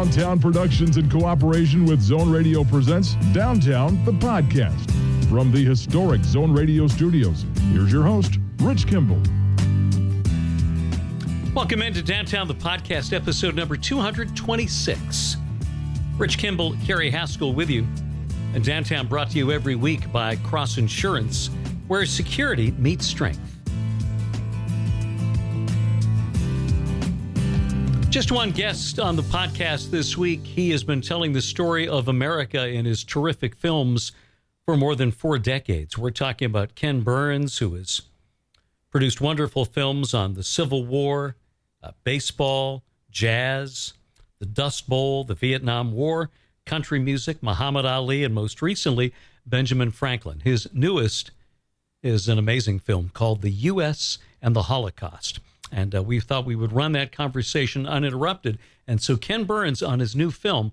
Downtown Productions in cooperation with Zone Radio presents Downtown, the podcast. From the historic Zone Radio studios, here's your host, Rich Kimball. Welcome into Downtown, the podcast, episode number 226. Rich Kimball, Carrie Haskell with you. And Downtown brought to you every week by Cross Insurance, where security meets strength. Just one guest on the podcast this week. He has been telling the story of America in his terrific films for more than four decades. We're talking about Ken Burns, who has produced wonderful films on the Civil War, uh, baseball, jazz, the Dust Bowl, the Vietnam War, country music, Muhammad Ali, and most recently, Benjamin Franklin. His newest is an amazing film called The U.S. and the Holocaust. And uh, we thought we would run that conversation uninterrupted. And so Ken Burns on his new film,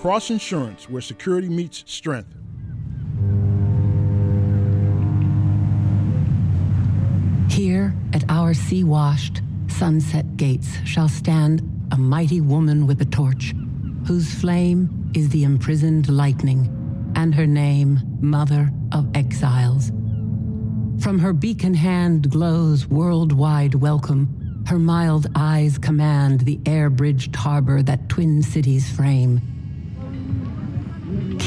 Cross Insurance, where security meets strength. Here at our sea washed, sunset gates shall stand a mighty woman with a torch, whose flame is the imprisoned lightning, and her name, Mother of Exiles. From her beacon hand glows worldwide welcome. Her mild eyes command the air bridged harbor that twin cities frame.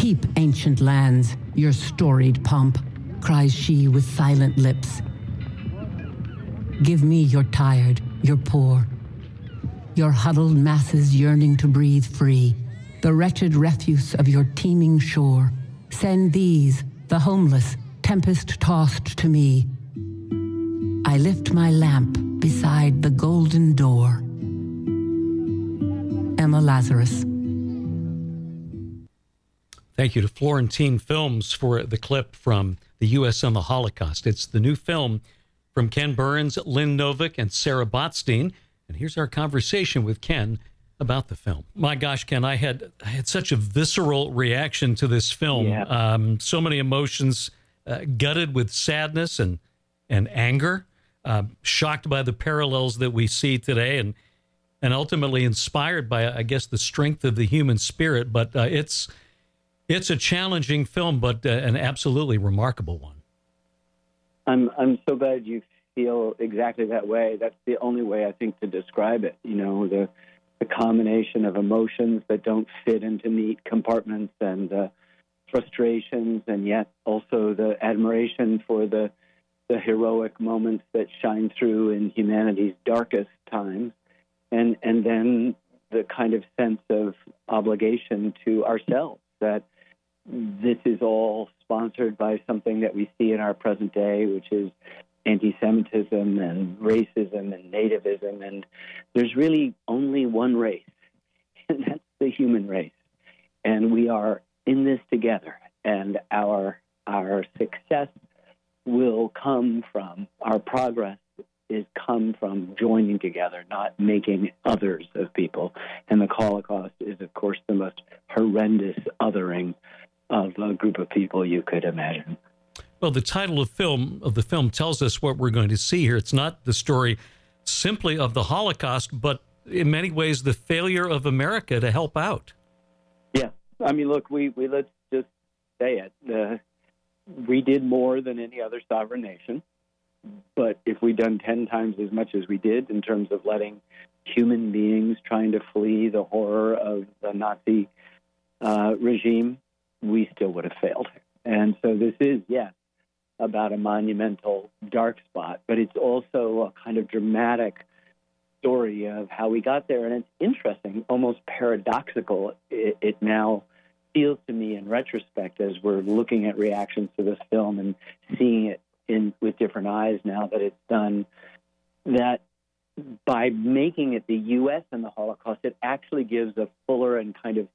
Keep ancient lands, your storied pomp, cries she with silent lips. Give me your tired, your poor, your huddled masses yearning to breathe free, the wretched refuse of your teeming shore. Send these, the homeless, tempest tossed to me. I lift my lamp beside the golden door. Emma Lazarus. Thank you to Florentine Films for the clip from the U.S. and the Holocaust. It's the new film from Ken Burns, Lynn Novick, and Sarah Botstein. And here's our conversation with Ken about the film. My gosh, Ken, I had I had such a visceral reaction to this film. Yeah. Um, so many emotions uh, gutted with sadness and and anger, uh, shocked by the parallels that we see today, and and ultimately inspired by, I guess, the strength of the human spirit. But uh, it's it's a challenging film, but uh, an absolutely remarkable one. I'm I'm so glad you feel exactly that way. That's the only way I think to describe it. You know, the the combination of emotions that don't fit into neat compartments and uh, frustrations, and yet also the admiration for the the heroic moments that shine through in humanity's darkest times, and and then the kind of sense of obligation to ourselves that this is all sponsored by something that we see in our present day, which is anti-Semitism and racism and nativism, and there's really only one race, and that's the human race, and we are in this together, and our our success will come from our progress is come from joining together, not making others of people. And the Holocaust is, of course, the most horrendous othering of a group of people you could imagine. Well, the title of film of the film tells us what we're going to see here. It's not the story simply of the Holocaust, but in many ways the failure of America to help out. Yeah, I mean, look, we, we let's just say it. Uh, we did more than any other sovereign nation, but if we'd done ten times as much as we did in terms of letting human beings trying to flee the horror of the Nazi uh, regime, we still would have failed. And so this is, yes, about a monumental dark spot, but it's also a kind of dramatic story of how we got there. And it's interesting, almost paradoxical. It, it now feels to me in retrospect as we're looking at reactions to this film and seeing it in with different eyes now that it's done that by making it the U.S. and the Holocaust, it actually gives a fuller and kind of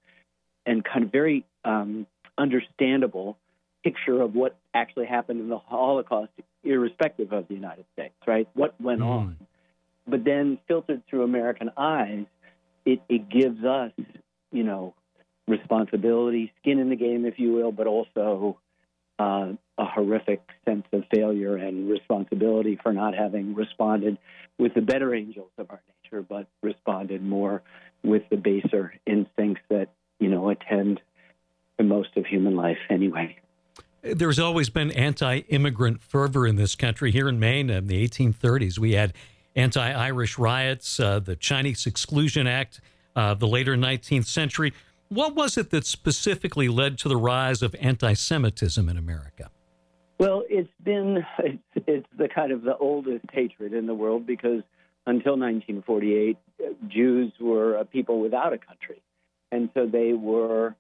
and kind of very um, understandable picture of what actually happened in the Holocaust, irrespective of the United States, right? What went mm. on. But then filtered through American eyes, it, it gives us, you know, responsibility, skin in the game, if you will, but also uh, a horrific sense of failure and responsibility for not having responded with the better angels of our nature, but responded more with the baser instincts that, you know, attend to most of human life anyway. There's always been anti immigrant fervor in this country. Here in Maine in the 1830s, we had anti Irish riots, uh, the Chinese Exclusion Act, uh, the later 19th century. What was it that specifically led to the rise of anti Semitism in America? Well, it's been it's, it's the kind of the oldest hatred in the world because until 1948, Jews were a people without a country, and so they were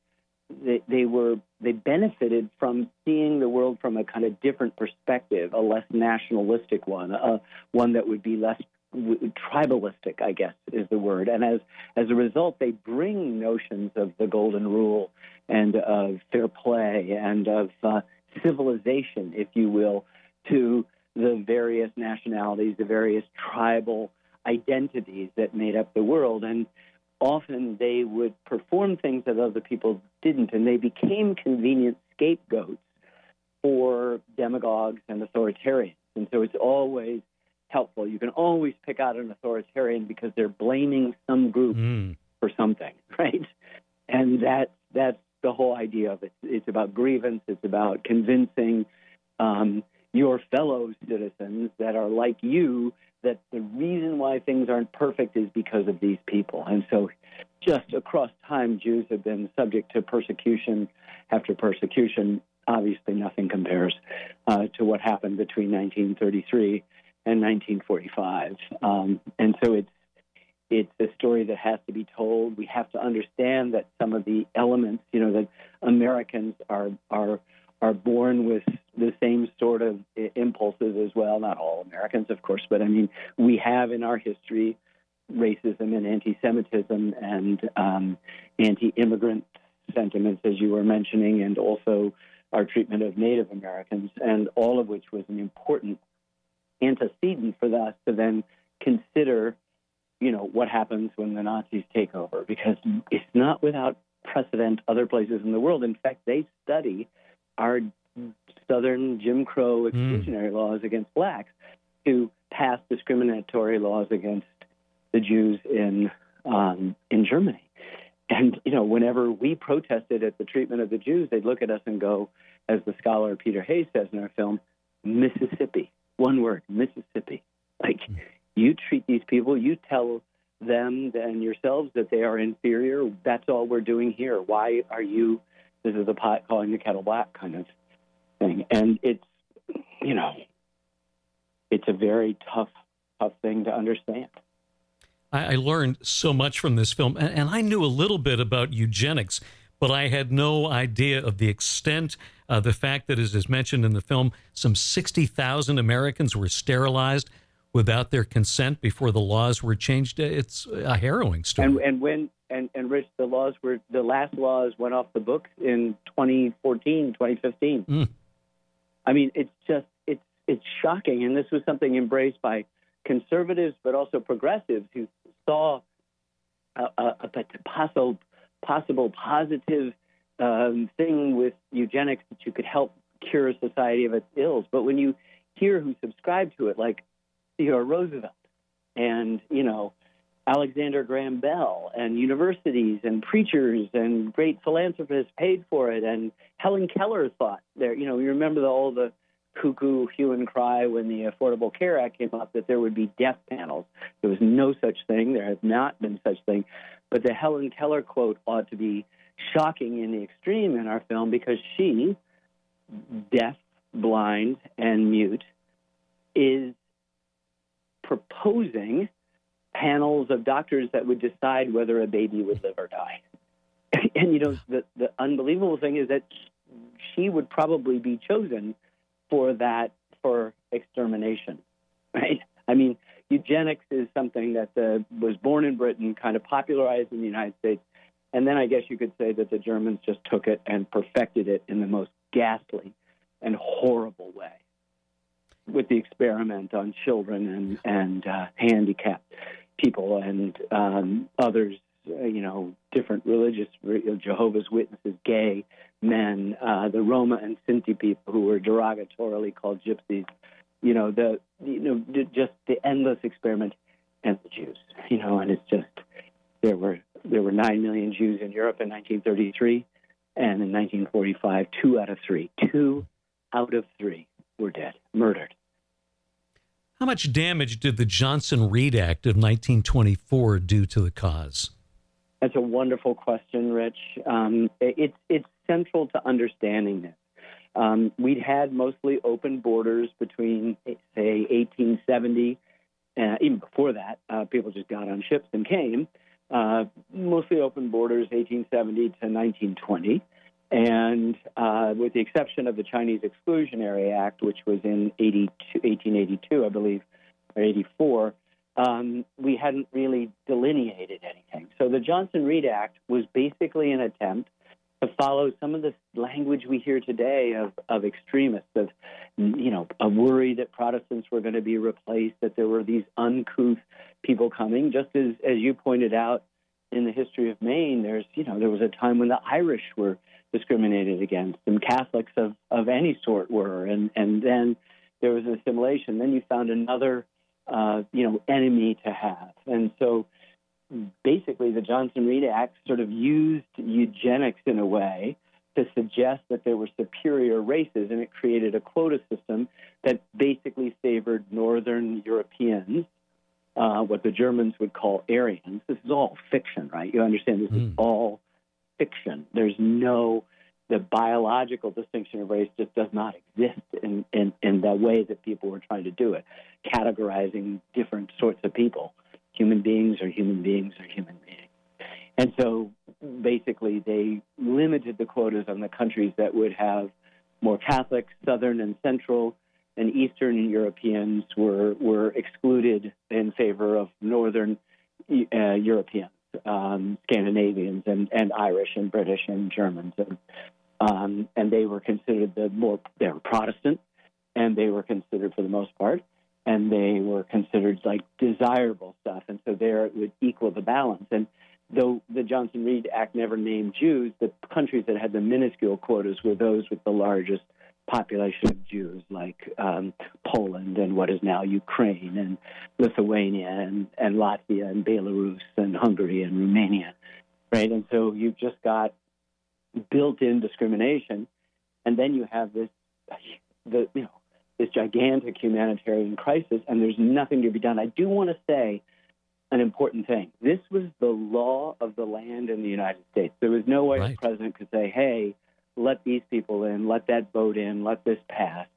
they, they were they benefited from seeing the world from a kind of different perspective, a less nationalistic one, a one that would be less tribalistic, I guess is the word. And as as a result, they bring notions of the golden rule and of fair play and of uh, civilization, if you will, to the various nationalities, the various tribal identities that made up the world. And often they would perform things that other people didn't, and they became convenient scapegoats for demagogues and authoritarians. And so it's always helpful. You can always pick out an authoritarian because they're blaming some group mm. for something, right? And that that's the whole idea of it. It's about grievance. It's about convincing um, your fellow citizens that are like you that the reason why things aren't perfect is because of these people. And so, just across time, Jews have been subject to persecution after persecution. Obviously, nothing compares uh, to what happened between 1933 and 1945. Um, and so it's it's a story that has to be told. We have to understand that some of the elements, you know, that Americans are are are born with the same sort of impulses as well. Not all Americans, of course, but I mean, we have in our history racism and anti-Semitism and um, anti-immigrant sentiments, as you were mentioning, and also our treatment of Native Americans, and all of which was an important antecedent for us to then consider, you know, what happens when the Nazis take over, because it's not without precedent other places in the world. In fact, they study our Southern Jim Crow hmm. exclusionary mm. laws against blacks to pass discriminatory laws against the Jews in um, in Germany. And you know, whenever we protested at the treatment of the Jews, they'd look at us and go, as the scholar Peter Hayes says in our film, Mississippi. One word, Mississippi. Like mm. you treat these people, you tell them and yourselves that they are inferior. That's all we're doing here. Why are you? This is a pot calling the kettle black kind of thing, and it's you know, it's a very tough, tough thing to understand. I, learned so much from this film, and, and I knew a little bit about eugenics, but I had no idea of the extent uh, the fact that, as is mentioned in the film, some 60,000 Americans were sterilized without their consent before the laws were changed. It's a harrowing story. And, and when and, and Rich, the laws were the last laws went off the books in 2014, 2015. Mm. I mean, it's just it's it's shocking, and this was something embraced by conservatives, but also progressives who saw a, a, a possible possible positive um, thing with eugenics that you could help cure a society of its ills. But when you hear who subscribe to it, like Theodore Roosevelt and, you know, Alexander Graham Bell and universities and preachers and great philanthropists paid for it. And Helen Keller thought there, you know, you remember the, all the cuckoo hue and cry when the Affordable Care Act came up that there would be death panels. There was no such thing. There has not been such thing. But the Helen Keller quote ought to be shocking in the extreme in our film because she, deaf, blind, and mute, is proposing panels of doctors that would decide whether a baby would live or die. and you know, the, the unbelievable thing is that she would probably be chosen for that for extermination, right? I mean, eugenics is something that uh, was born in Britain, kind of popularized in the United States, and then I guess you could say that the Germans just took it and perfected it in the most ghastly and horrible way with the experiment on children and and uh, handicapped people and um, others, uh, you know, different religious Jehovah's Witnesses, gay men, uh, the Roma and Sinti people who were derogatorily called gypsies. You know, the you know just the endless experiment, and the Jews. You know, and it's just there were there were nine million Jews in Europe in 1933, and in 1945, two out of three, two out of three were dead, murdered. How much damage did the Johnson Reed Act of 1924 do to the cause? That's a wonderful question, Rich. Um, it's it's central to understanding this. Um, we'd had mostly open borders between, say, 1870, uh, even before that, uh, people just got on ships and came. Uh, mostly open borders, 1870 to 1920. And uh, with the exception of the Chinese Exclusionary Act, which was in 1882, I believe, or 84, um, we hadn't really delineated anything. So the Johnson Reed Act was basically an attempt to follow some of the language we hear today of, of extremists, of you know, a worry that Protestants were going to be replaced, that there were these uncouth people coming. Just as as you pointed out in the history of Maine, there's you know there was a time when the Irish were discriminated against, and Catholics of, of any sort were, and and then there was an assimilation. Then you found another, uh, you know, enemy to have, and so basically the Johnson Reed Act sort of used eugenics in a way to suggest that there were superior races, and it created a quota system that basically favored Northern Europeans. Uh, what the Germans would call Aryans. This is all fiction, right? You understand this mm. is hmm. all fiction. There's no the biological distinction of race just does not exist in, in, in the way that people were trying to do it, categorizing different sorts of people. Human beings are human beings are human beings. And so basically they limited the quotas on the countries that would have more Catholic, Southern and Central and Eastern Europeans were, were excluded in favor of Northern uh, Europeans um, Scandinavians and, and Irish and British and Germans, and um, and they were considered the more they were Protestant, and they were considered for the most part, and they were considered like desirable stuff, and so there it would equal the balance. And though the Johnson Reed Act never named Jews, the countries that had the minuscule quotas were those with the largest population of Jews, like um, Poland and what is now Ukraine and Lithuania and, and Latvia and Belarus and Hungary and Romania, right? And so you've just got built-in discrimination, and then you have this, the you know, this gigantic humanitarian crisis, and there's nothing to be done. I do want to say an important thing. This was the law of the land in the United States. There was no way right. the president could say, "Hey." Let these people in, let that vote in, let this pass.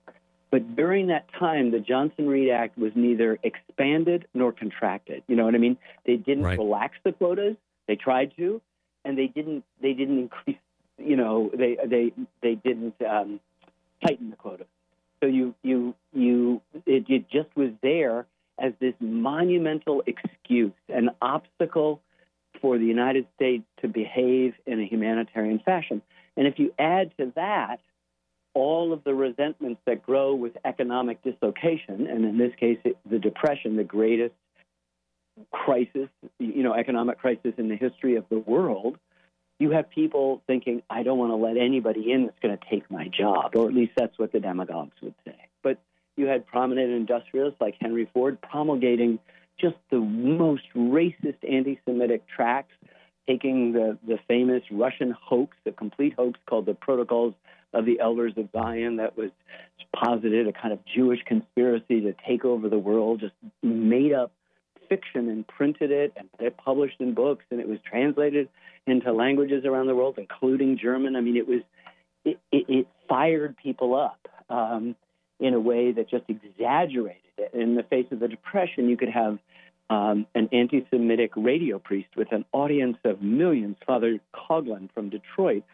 But during that time, the Johnson Reed Act was neither expanded nor contracted. You know what I mean? They didn't right. relax the quotas. They tried to, and they didn't. They didn't increase. You know, they they they didn't um, tighten the quotas. So you you you it, it just was there as this monumental excuse, an obstacle for the United States to behave in a humanitarian fashion. And if you add to that all of the resentments that grow with economic dislocation, and in this case, the Depression, the greatest crisis, you know, economic crisis in the history of the world, you have people thinking, I don't want to let anybody in that's going to take my job, or at least that's what the demagogues would say. But you had prominent industrialists like Henry Ford promulgating just the most racist anti Semitic tracts taking the, the famous Russian hoax, the complete hoax called the Protocols of the Elders of Zion, that was posited a kind of Jewish conspiracy to take over the world, just made up fiction and printed it and it published in books, and it was translated into languages around the world, including German. I mean, it was it, it, it fired people up um, in a way that just exaggerated it. In the face of the Depression, you could have um, an anti Semitic radio priest with an audience of millions, Father Coughlin from Detroit,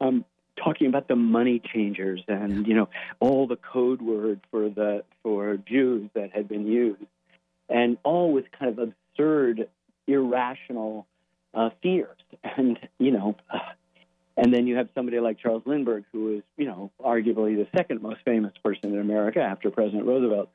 um, talking about the money changers and you know all the code words for the for Jews that had been used. and all with kind of absurd, irrational uh, fears. And, you know, uh, and then you have somebody like Charles Lindbergh, who is, you know, arguably the second most famous person in America after President Roosevelt,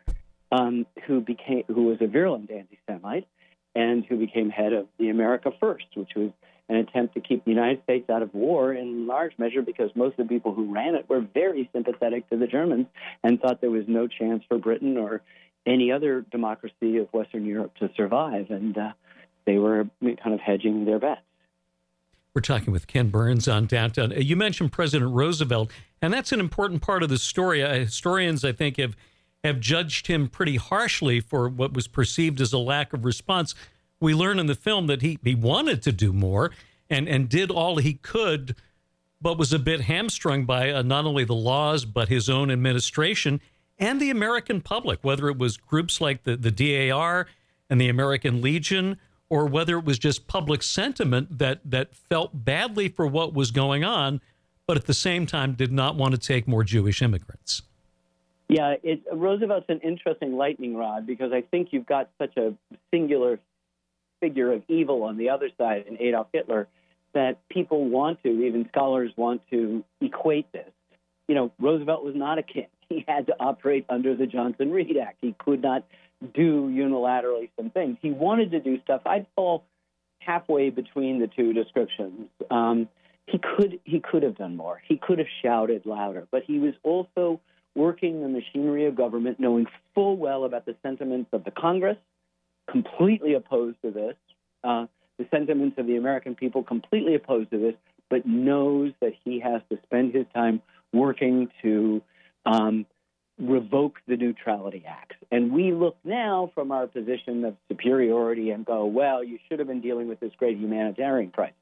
um, who became who was a virulent anti-Semite, and who became head of the America First, which was an attempt to keep the United States out of war in large measure because most of the people who ran it were very sympathetic to the Germans and thought there was no chance for Britain or any other democracy of Western Europe to survive. And uh, they were kind of hedging their bets. We're talking with Ken Burns on Downtown. You mentioned President Roosevelt, and that's an important part of the story. Uh, historians, I think, have have judged him pretty harshly for what was perceived as a lack of response. We learn in the film that he, he wanted to do more and, and did all he could, but was a bit hamstrung by uh, not only the laws, but his own administration and the American public, whether it was groups like the, the DAR and the American Legion or whether it was just public sentiment that that felt badly for what was going on, but at the same time did not want to take more Jewish immigrants. Yeah, it, Roosevelt's an interesting lightning rod because I think you've got such a singular figure of evil on the other side in Adolf Hitler that people want to, even scholars want to equate this. You know, Roosevelt was not a king. He had to operate under the Johnson Reed Act. He could not do unilaterally some things. He wanted to do stuff. I'd fall halfway between the two descriptions. Um, he could he could have done more. He could have shouted louder, but he was also working the machinery of government, knowing full well about the sentiments of the Congress, completely opposed to this, uh, the sentiments of the American people, completely opposed to this, but knows that he has to spend his time working to um, revoke the Neutrality Acts. And we look now from our position of superiority and go, well, you should have been dealing with this great humanitarian crisis.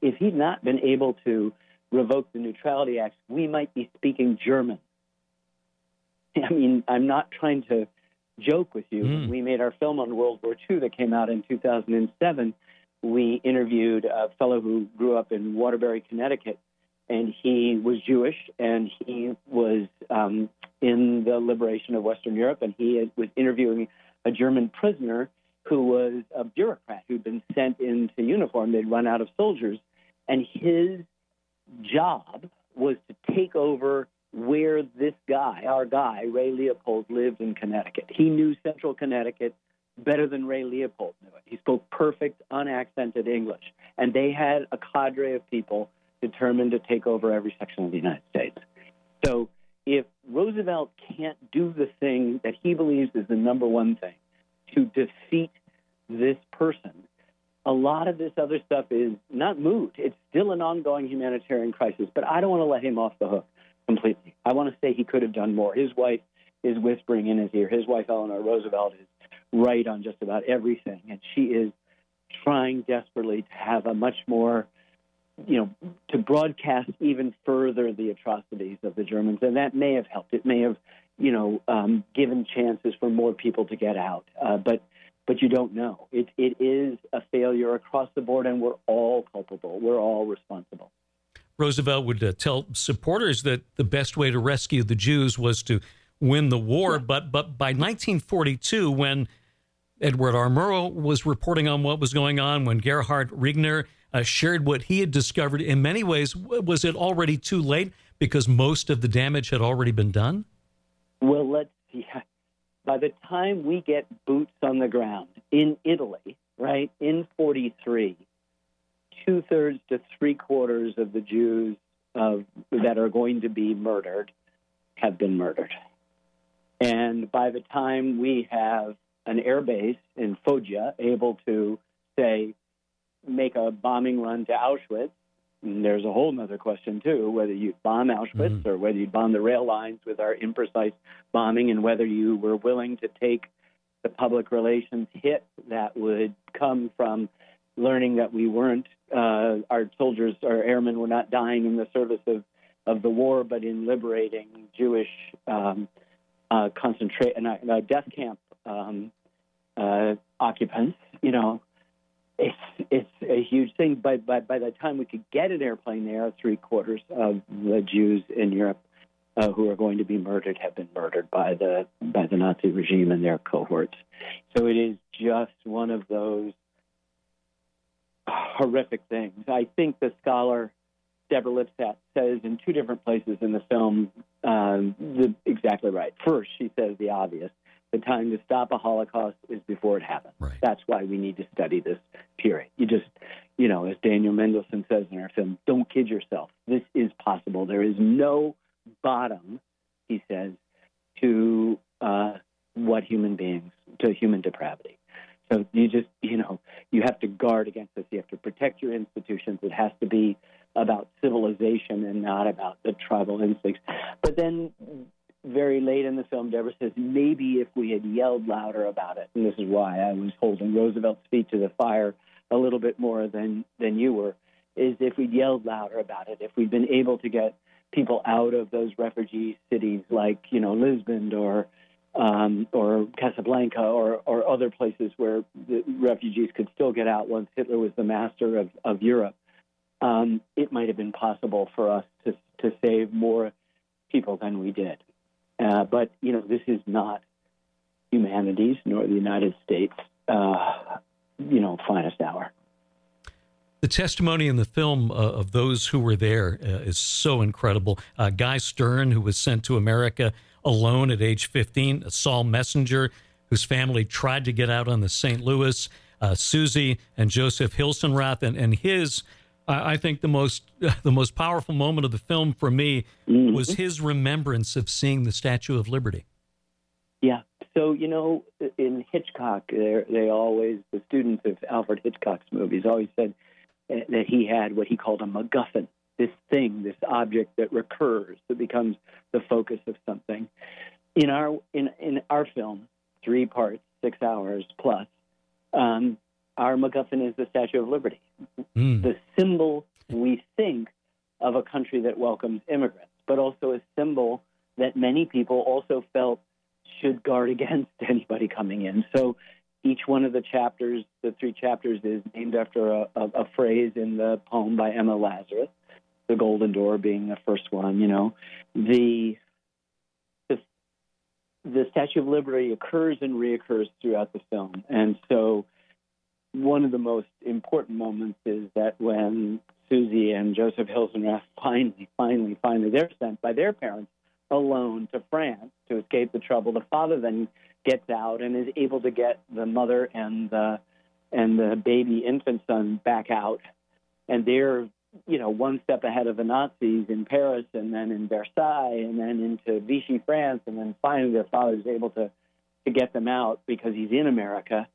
If he'd not been able to revoke the Neutrality Acts, we might be speaking German. I mean, I'm not trying to joke with you. Mm. We made our film on World War II that came out in 2007. We interviewed a fellow who grew up in Waterbury, Connecticut, and he was Jewish, and he was um, in the liberation of Western Europe, and he was interviewing a German prisoner who was a bureaucrat who'd been sent into uniform. They'd run out of soldiers, and his job was to take over where this guy, our guy, Ray Leopold, lived in Connecticut. He knew central Connecticut better than Ray Leopold knew it. He spoke perfect, unaccented English. And they had a cadre of people determined to take over every section of the United States. So if Roosevelt can't do the thing that he believes is the number one thing to defeat this person, a lot of this other stuff is not moot. It's still an ongoing humanitarian crisis, but I don't want to let him off the hook completely. I want to say he could have done more. His wife is whispering in his ear. His wife, Eleanor Roosevelt, is right on just about everything, and she is trying desperately to have a much more you know, to broadcast even further the atrocities of the Germans, and that may have helped. It may have, you know, um, given chances for more people to get out. Uh, but but you don't know. It it is a failure across the board, and we're all culpable. We're all responsible. Roosevelt would uh, tell supporters that the best way to rescue the Jews was to win the war. But but by 1942, when Edward R. Murrow was reporting on what was going on, when Gerhard Riegner uh, shared what he had discovered. In many ways, was it already too late because most of the damage had already been done? Well, let's see. By the time we get boots on the ground in Italy, right, in 43, two thirds to three quarters of the Jews uh, that are going to be murdered have been murdered. And by the time we have an air base in Foggia able to say, make a bombing run to Auschwitz. And there's a whole other question too, whether you bomb Auschwitz mm-hmm. or whether you bomb the rail lines with our imprecise bombing, and whether you were willing to take the public relations hit that would come from learning that we weren't uh, our soldiers, our airmen, were not dying in the service of of the war, but in liberating Jewish um, uh, concentrate uh, death camp um, uh, occupants. You know, it's it's a huge thing. But by, by the time we could get an airplane there, three quarters of the Jews in Europe uh, who are going to be murdered have been murdered by the by the Nazi regime and their cohorts. So it is just one of those horrific things. I think the scholar Deborah Lipstadt says in two different places in the film um, the, exactly right. First, she says the obvious. The time to stop a Holocaust is before it happens. Right. That's why we need to study this period. You just, you know, as Daniel Mendelsohn says in our film, don't kid yourself. This is possible. There is no bottom, he says, to uh, what human beings, to human depravity. So you just, you know, you have to guard against this. You have to protect your institutions. It has to be about civilization and not about the tribal instincts. But then, very late in the film, Deborah says, maybe if we had yelled louder about it, and this is why I was holding Roosevelt's feet to the fire a little bit more than, than you were, is if we'd yelled louder about it, if we'd been able to get people out of those refugee cities like, you know, Lisbon or um, or Casablanca or, or other places where the refugees could still get out once Hitler was the master of, of Europe um, it might have been possible for us to, to save more people than we did. Uh, but, you know, this is not humanities nor the United States, uh, you know, finest hour. The testimony in the film uh, of those who were there uh, is so incredible. Uh, Guy Stern, who was sent to America alone at age 15, a Sol Messinger, whose family tried to get out on the St. Louis, uh, Susie and Joseph Hilsenrath, and, and his I, think the most the most powerful moment of the film for me mm-hmm. was his remembrance of seeing the Statue of Liberty. Yeah. So you know, in Hitchcock, they always the students of Alfred Hitchcock's movies always said eh, that he had what he called a MacGuffin, this thing, this object that recurs, that becomes the focus of something. In our in in our film, three parts, six hours plus, um, our MacGuffin is the Statue of Liberty, mm. the symbol we think of a country that welcomes immigrants, but also a symbol that many people also felt should guard against anybody coming in. So each one of the chapters, the three chapters, is named after a, a, a phrase in the poem by Emma Lazarus, the Golden Door being the first one. You know, the the, the Statue of Liberty occurs and reoccurs throughout the film, and so one of the most important moments is that when Susie and Joseph Hilsenrath finally, finally, finally, they're sent by their parents alone to France to escape the trouble. The father then gets out and is able to get the mother and the and the baby infant son back out, and they're you know one step ahead of the Nazis in Paris and then in Versailles and then into Vichy France, and then finally their father is able to to get them out because he's in America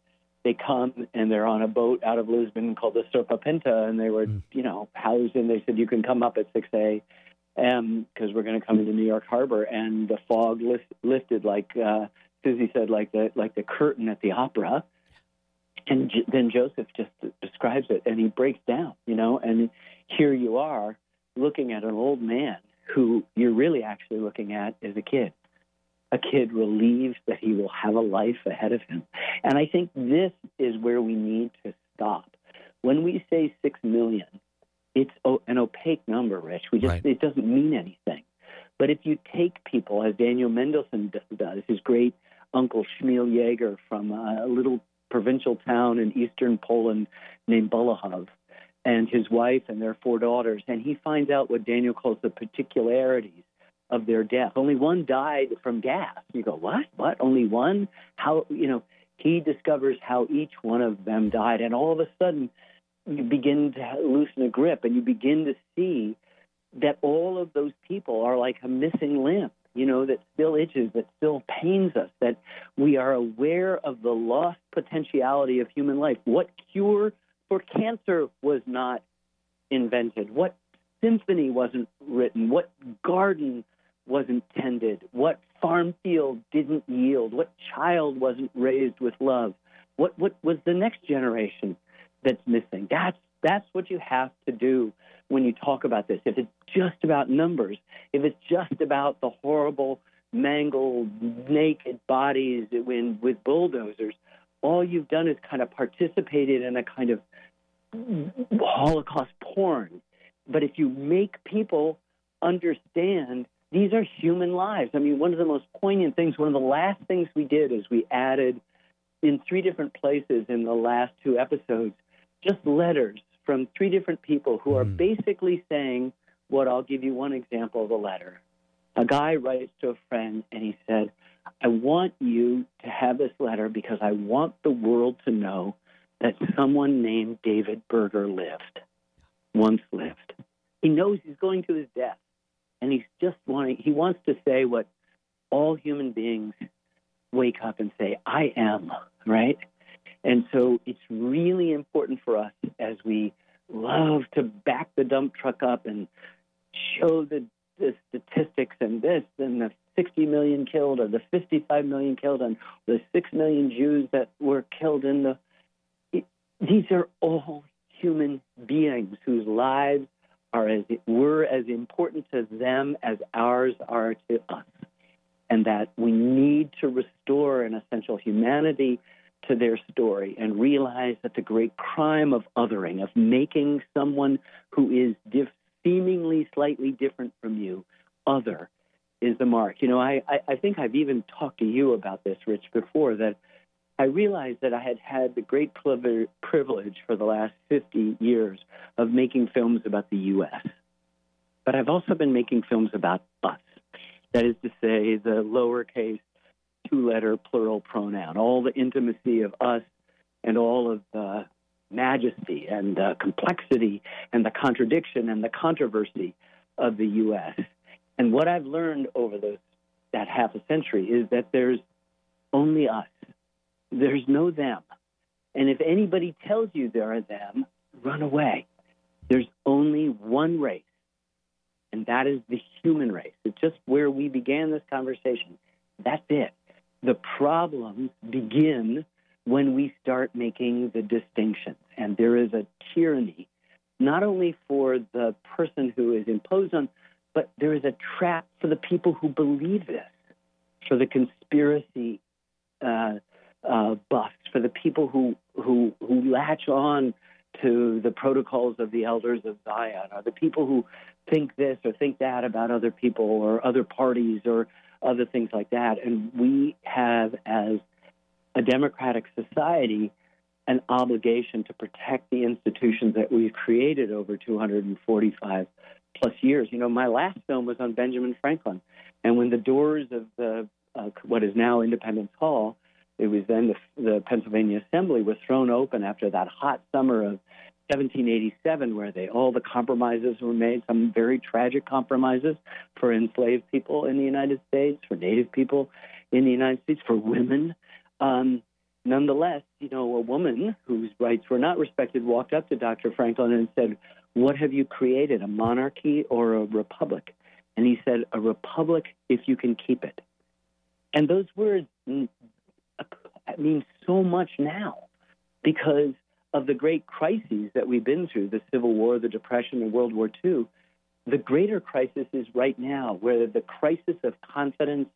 they come and they're on a boat out of Lisbon called the Serpa Pinta, and they were, mm. you know, housed in. They said you can come up at 6 a.m. because we're going to come into New York Harbor, and the fog lift, lifted like uh, Susie said, like the like the curtain at the opera. And j- then Joseph just describes it, and he breaks down, you know. And here you are looking at an old man who you're really actually looking at as a kid a kid relieved that he will have a life ahead of him. And I think this is where we need to stop. When we say six million, it's an opaque number, Rich. We just right. it doesn't mean anything. But if you take people, as Daniel Mendelsohn does, his great uncle Shmuel Yeager from uh, a little provincial town in eastern Poland named Bolehov, and his wife and their four daughters, and he finds out what Daniel calls the particularities of their death. Only one died from gas. You go, what? What? Only one? How? You know, he discovers how each one of them died, and all of a sudden, you begin to loosen a grip, and you begin to see that all of those people are like a missing limb. You know, that still itches, that still pains us, that we are aware of the lost potentiality of human life. What cure for cancer was not invented? What symphony wasn't written? What garden wasn't tended, what farm field didn't yield, what child wasn't raised with love, what what was the next generation that's missing. That's that's what you have to do when you talk about this. If it's just about numbers, if it's just about the horrible, mangled, naked bodies when, with bulldozers, all you've done is kind of participated in a kind of Holocaust porn. But if you make people understand these are human lives. I mean, one of the most poignant things, one of the last things we did is we added in three different places in the last two episodes just letters from three different people who are mm. basically saying what I'll give you one example of a letter. A guy writes to a friend and he said, I want you to have this letter because I want the world to know that someone named David Berger lived, once lived. He knows he's going to his death, and he's just wanting, he wants to say what all human beings wake up and say, I am, right? And so it's really important for us as we love to back the dump truck up and show the, the statistics and this and the 60 million killed or the 55 million killed and the 6 million Jews that were killed in the. these are all human beings whose lives are as were as important to them as ours are to us, and that we need to restore an essential humanity to their story and realize that the great crime of othering, of making someone who is diff- seemingly slightly different from you other, is the mark. You know, I, I, I think I've even talked to you about this, Rich, before that I realized that I had had the great privilege for the last 50 years of making films about the U.S. But I've also been making films about us. That is to say, the lowercase two letter plural pronoun, all the intimacy of us and all of the majesty and the complexity and the contradiction and the controversy of the U.S. And what I've learned over those that half a century is that there's only us. There's no them. And if anybody tells you there are them, run away. There's only one race, and that is the human race. It's just where we began this conversation. That's it. The problems begin when we start making the distinctions. And there is a tyranny, not only for the person who is imposed on, but there is a trap for the people who believe this, for the conspiracy uh, uh, buffs, for the people who, who, who latch on to the protocols of the elders of Zion, or the people who think this or think that about other people or other parties or other things like that. And we have, as a democratic society, an obligation to protect the institutions that we've created over 245 plus years. You know, my last film was on Benjamin Franklin, and when the doors of the uh, what is now Independence Hall, it was then the, the Pennsylvania Assembly was thrown open after that hot summer of 1787, where they all the compromises were made, some very tragic compromises for enslaved people in the United States, for Native people in the United States, for women. Um, nonetheless, you know, a woman whose rights were not respected walked up to Dr. Franklin and said, what have you created, a monarchy or a republic? And he said, A republic if you can keep it. And those words mean so much now because of the great crises that we've been through the Civil War, the Depression, and World War II. The greater crisis is right now, where the crisis of confidence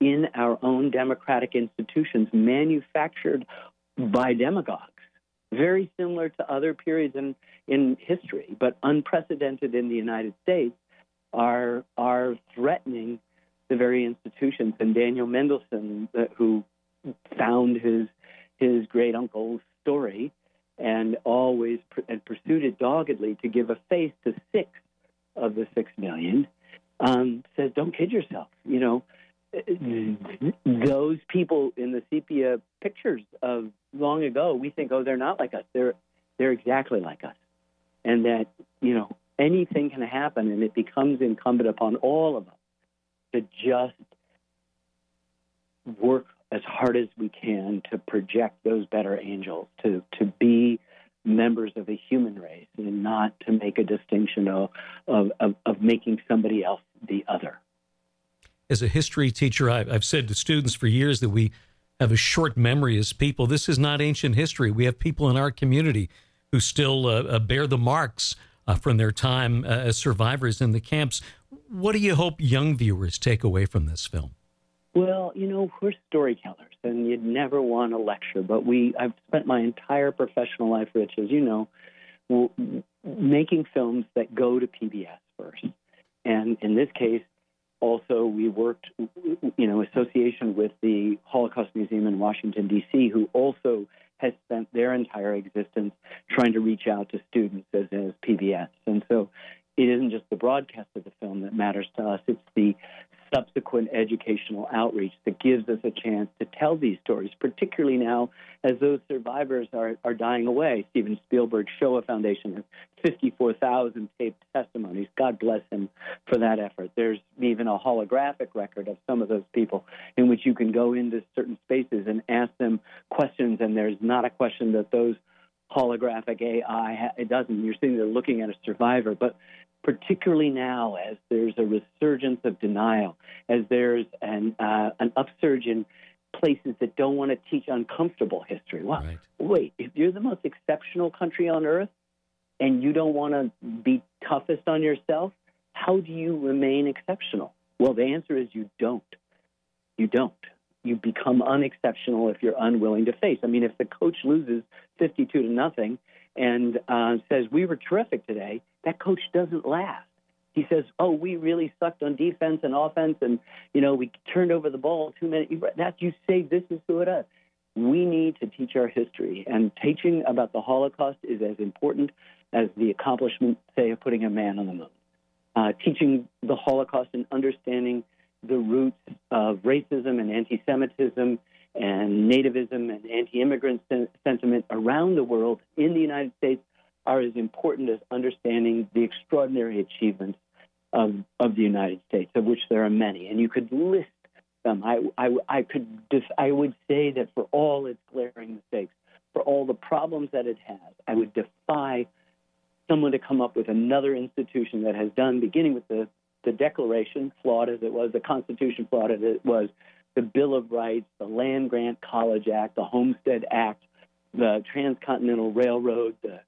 in our own democratic institutions, manufactured by demagogues, very similar to other periods in, in history, but unprecedented in the United States, are are threatening the very institutions. And Daniel Mendelsohn, who found his his great uncle's story and always pr- and pursued it doggedly to give a face to six of the six million, um, says, "Don't kid yourself." You know, those people in the sepia pictures of long ago, we think, oh, they're not like us. They're they're exactly like us, and that you know anything can happen, and it becomes incumbent upon all of us to just work hard as we can to project those better angels, to to be members of a human race, and not to make a distinction of of, of, of making somebody else the other as a history teacher, I've, I've said to students for years that we have a short memory as people. This is not ancient history. We have people in our community who still uh, uh, bear the marks uh, from their time uh, as survivors in the camps. What do you hope young viewers take away from this film? Well, you know, we're storytellers, and you'd never want to lecture, but we I've spent my entire professional life, Rich, as you know, making films that go to PBS first. And in this case, also, we worked, you know, association with the Holocaust Museum in Washington D.C., who also has spent their entire existence trying to reach out to students as, as PBS. And so it isn't just the broadcast of the film that matters to us, it's the subsequent educational outreach that gives us a chance to tell these stories, particularly now as those survivors are, are dying away. Steven Spielberg's Shoah Foundation has 54,000 taped testimonies. God bless him for that effort. There's even a holographic record of some of those people in which you can go into certain spaces and ask them questions, and there's not a question that those holographic AI it doesn't. You're sitting there looking at a survivor, but particularly now as there's a resurgence of denial, as there's an, uh, an upsurge in places that don't want to teach uncomfortable history. Well, right. wait, if you're the most exceptional country on earth and you don't want to be toughest on yourself, how do you remain exceptional? Well, the answer is you don't. You don't. You become unexceptional if you're unwilling to face. I mean, if the coach loses 52 to nothing and uh, says, We were terrific today, that coach doesn't last. He says, "Oh, we really sucked on defense and offense, and you know we turned over the ball too many." That you say this is who it is. We need to teach our history, and teaching about the Holocaust is as important as the accomplishment, say, of putting a man on the moon. Uh, teaching the Holocaust and understanding the roots of racism and anti-Semitism and nativism and anti-immigrant sen- sentiment around the world in the United States are as important as understanding the extraordinary achievements of, of the United States, of which there are many. And you could list them. I, I, I, could I would say that for all its glaring mistakes, for all the problems that it has, I would defy someone to come up with another institution that has done, beginning with the, the Declaration, flawed as it was, the Constitution, flawed as it was, the Bill of Rights, the Land Grant College Act, the Homestead Act, the Transcontinental Railroad, the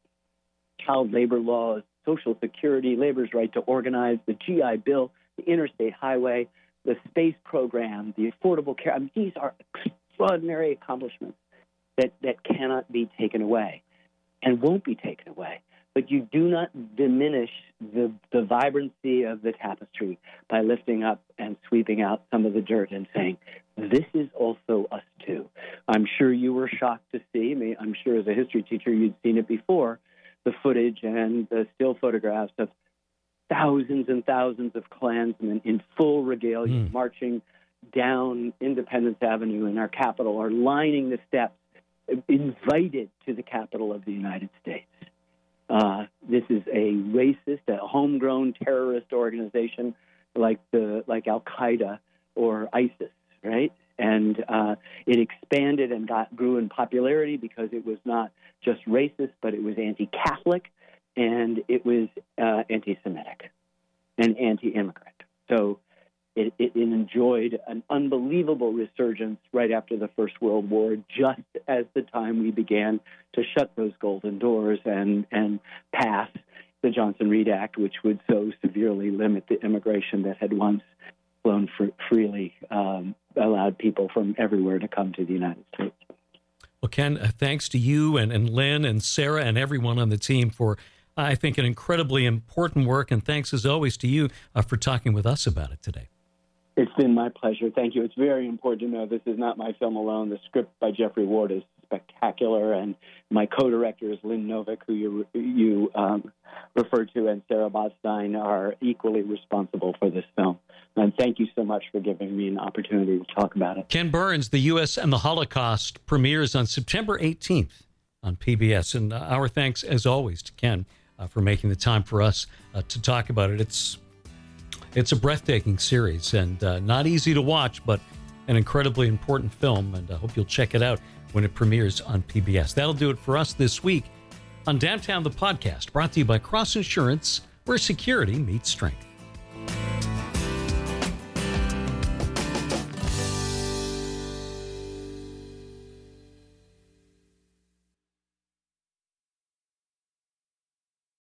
child labor laws, Social Security, labor's right to organize, the GI Bill, the Interstate Highway, the space program, the Affordable Care. I mean, these are extraordinary accomplishments that, that cannot be taken away and won't be taken away. But you do not diminish the, the vibrancy of the tapestry by lifting up and sweeping out some of the dirt and saying, this is also us too. I'm sure you were shocked to see me. I'm sure as a history teacher you'd seen it before the footage and the still photographs of thousands and thousands of Klansmen in full regalia mm. marching down Independence Avenue in our capital or lining the steps, invited to the capital of the United States. Uh, this is a racist, a homegrown terrorist organization like the like Al Qaeda or ISIS, right? and uh, it expanded and got grew in popularity because it was not just racist, but it was anti-Catholic and it was uh, anti-Semitic and anti-immigrant. So it, it, enjoyed an unbelievable resurgence right after the First World War, just as the time we began to shut those golden doors and and pass the Johnson Reed Act, which would so severely limit the immigration that had once flown freely, um, allowed people from everywhere to come to the United States. Well, Ken, uh, thanks to you and, and Lynn and Sarah and everyone on the team for, I think, an incredibly important work. And thanks, as always, to you uh, for talking with us about it today. Been my pleasure. Thank you. It's very important to know this is not my film alone. The script by Geoffrey Ward is spectacular, and my co-director is Lynn Novick, who you you um, referred to, and Sarah Botstein are equally responsible for this film. And thank you so much for giving me an opportunity to talk about it. Ken Burns, The U.S. and the Holocaust, premieres on September 18th on PBS. And uh, our thanks, as always, to Ken uh, for making the time for us uh, to talk about it. It's it's a breathtaking series and uh, not easy to watch, but an incredibly important film. And I hope you'll check it out when it premieres on PBS. That'll do it for us this week on Downtown the Podcast, brought to you by Cross Insurance, where security meets strength.